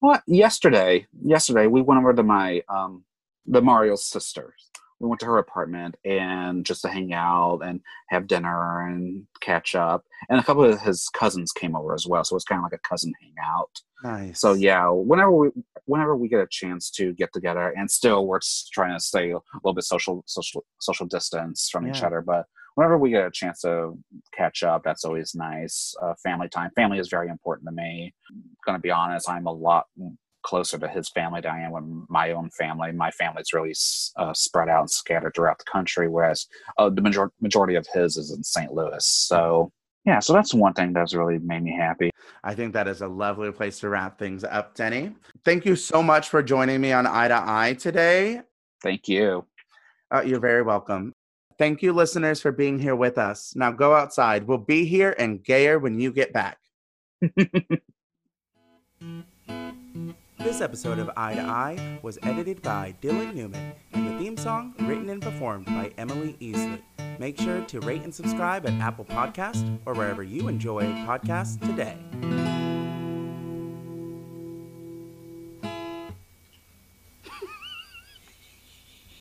what yesterday? Yesterday, we went over to my um, the Mario's sisters we went to her apartment and just to hang out and have dinner and catch up. And a couple of his cousins came over as well, so it was kind of like a cousin hangout. Nice. So yeah, whenever we whenever we get a chance to get together, and still we're trying to stay a little bit social social social distance from yeah. each other, but whenever we get a chance to catch up, that's always nice. Uh, family time. Family is very important to me. I'm gonna be honest, I'm a lot closer to his family than I am with my own family. My family's really uh, spread out and scattered throughout the country, whereas uh, the major- majority of his is in St. Louis. So, yeah, so that's one thing that's really made me happy. I think that is a lovely place to wrap things up, Denny. Thank you so much for joining me on Eye to Eye today. Thank you. Uh, you're very welcome. Thank you, listeners, for being here with us. Now go outside. We'll be here and gayer when you get back. This episode of Eye to Eye was edited by Dylan Newman and the theme song written and performed by Emily Easley. Make sure to rate and subscribe at Apple Podcast or wherever you enjoy podcasts today.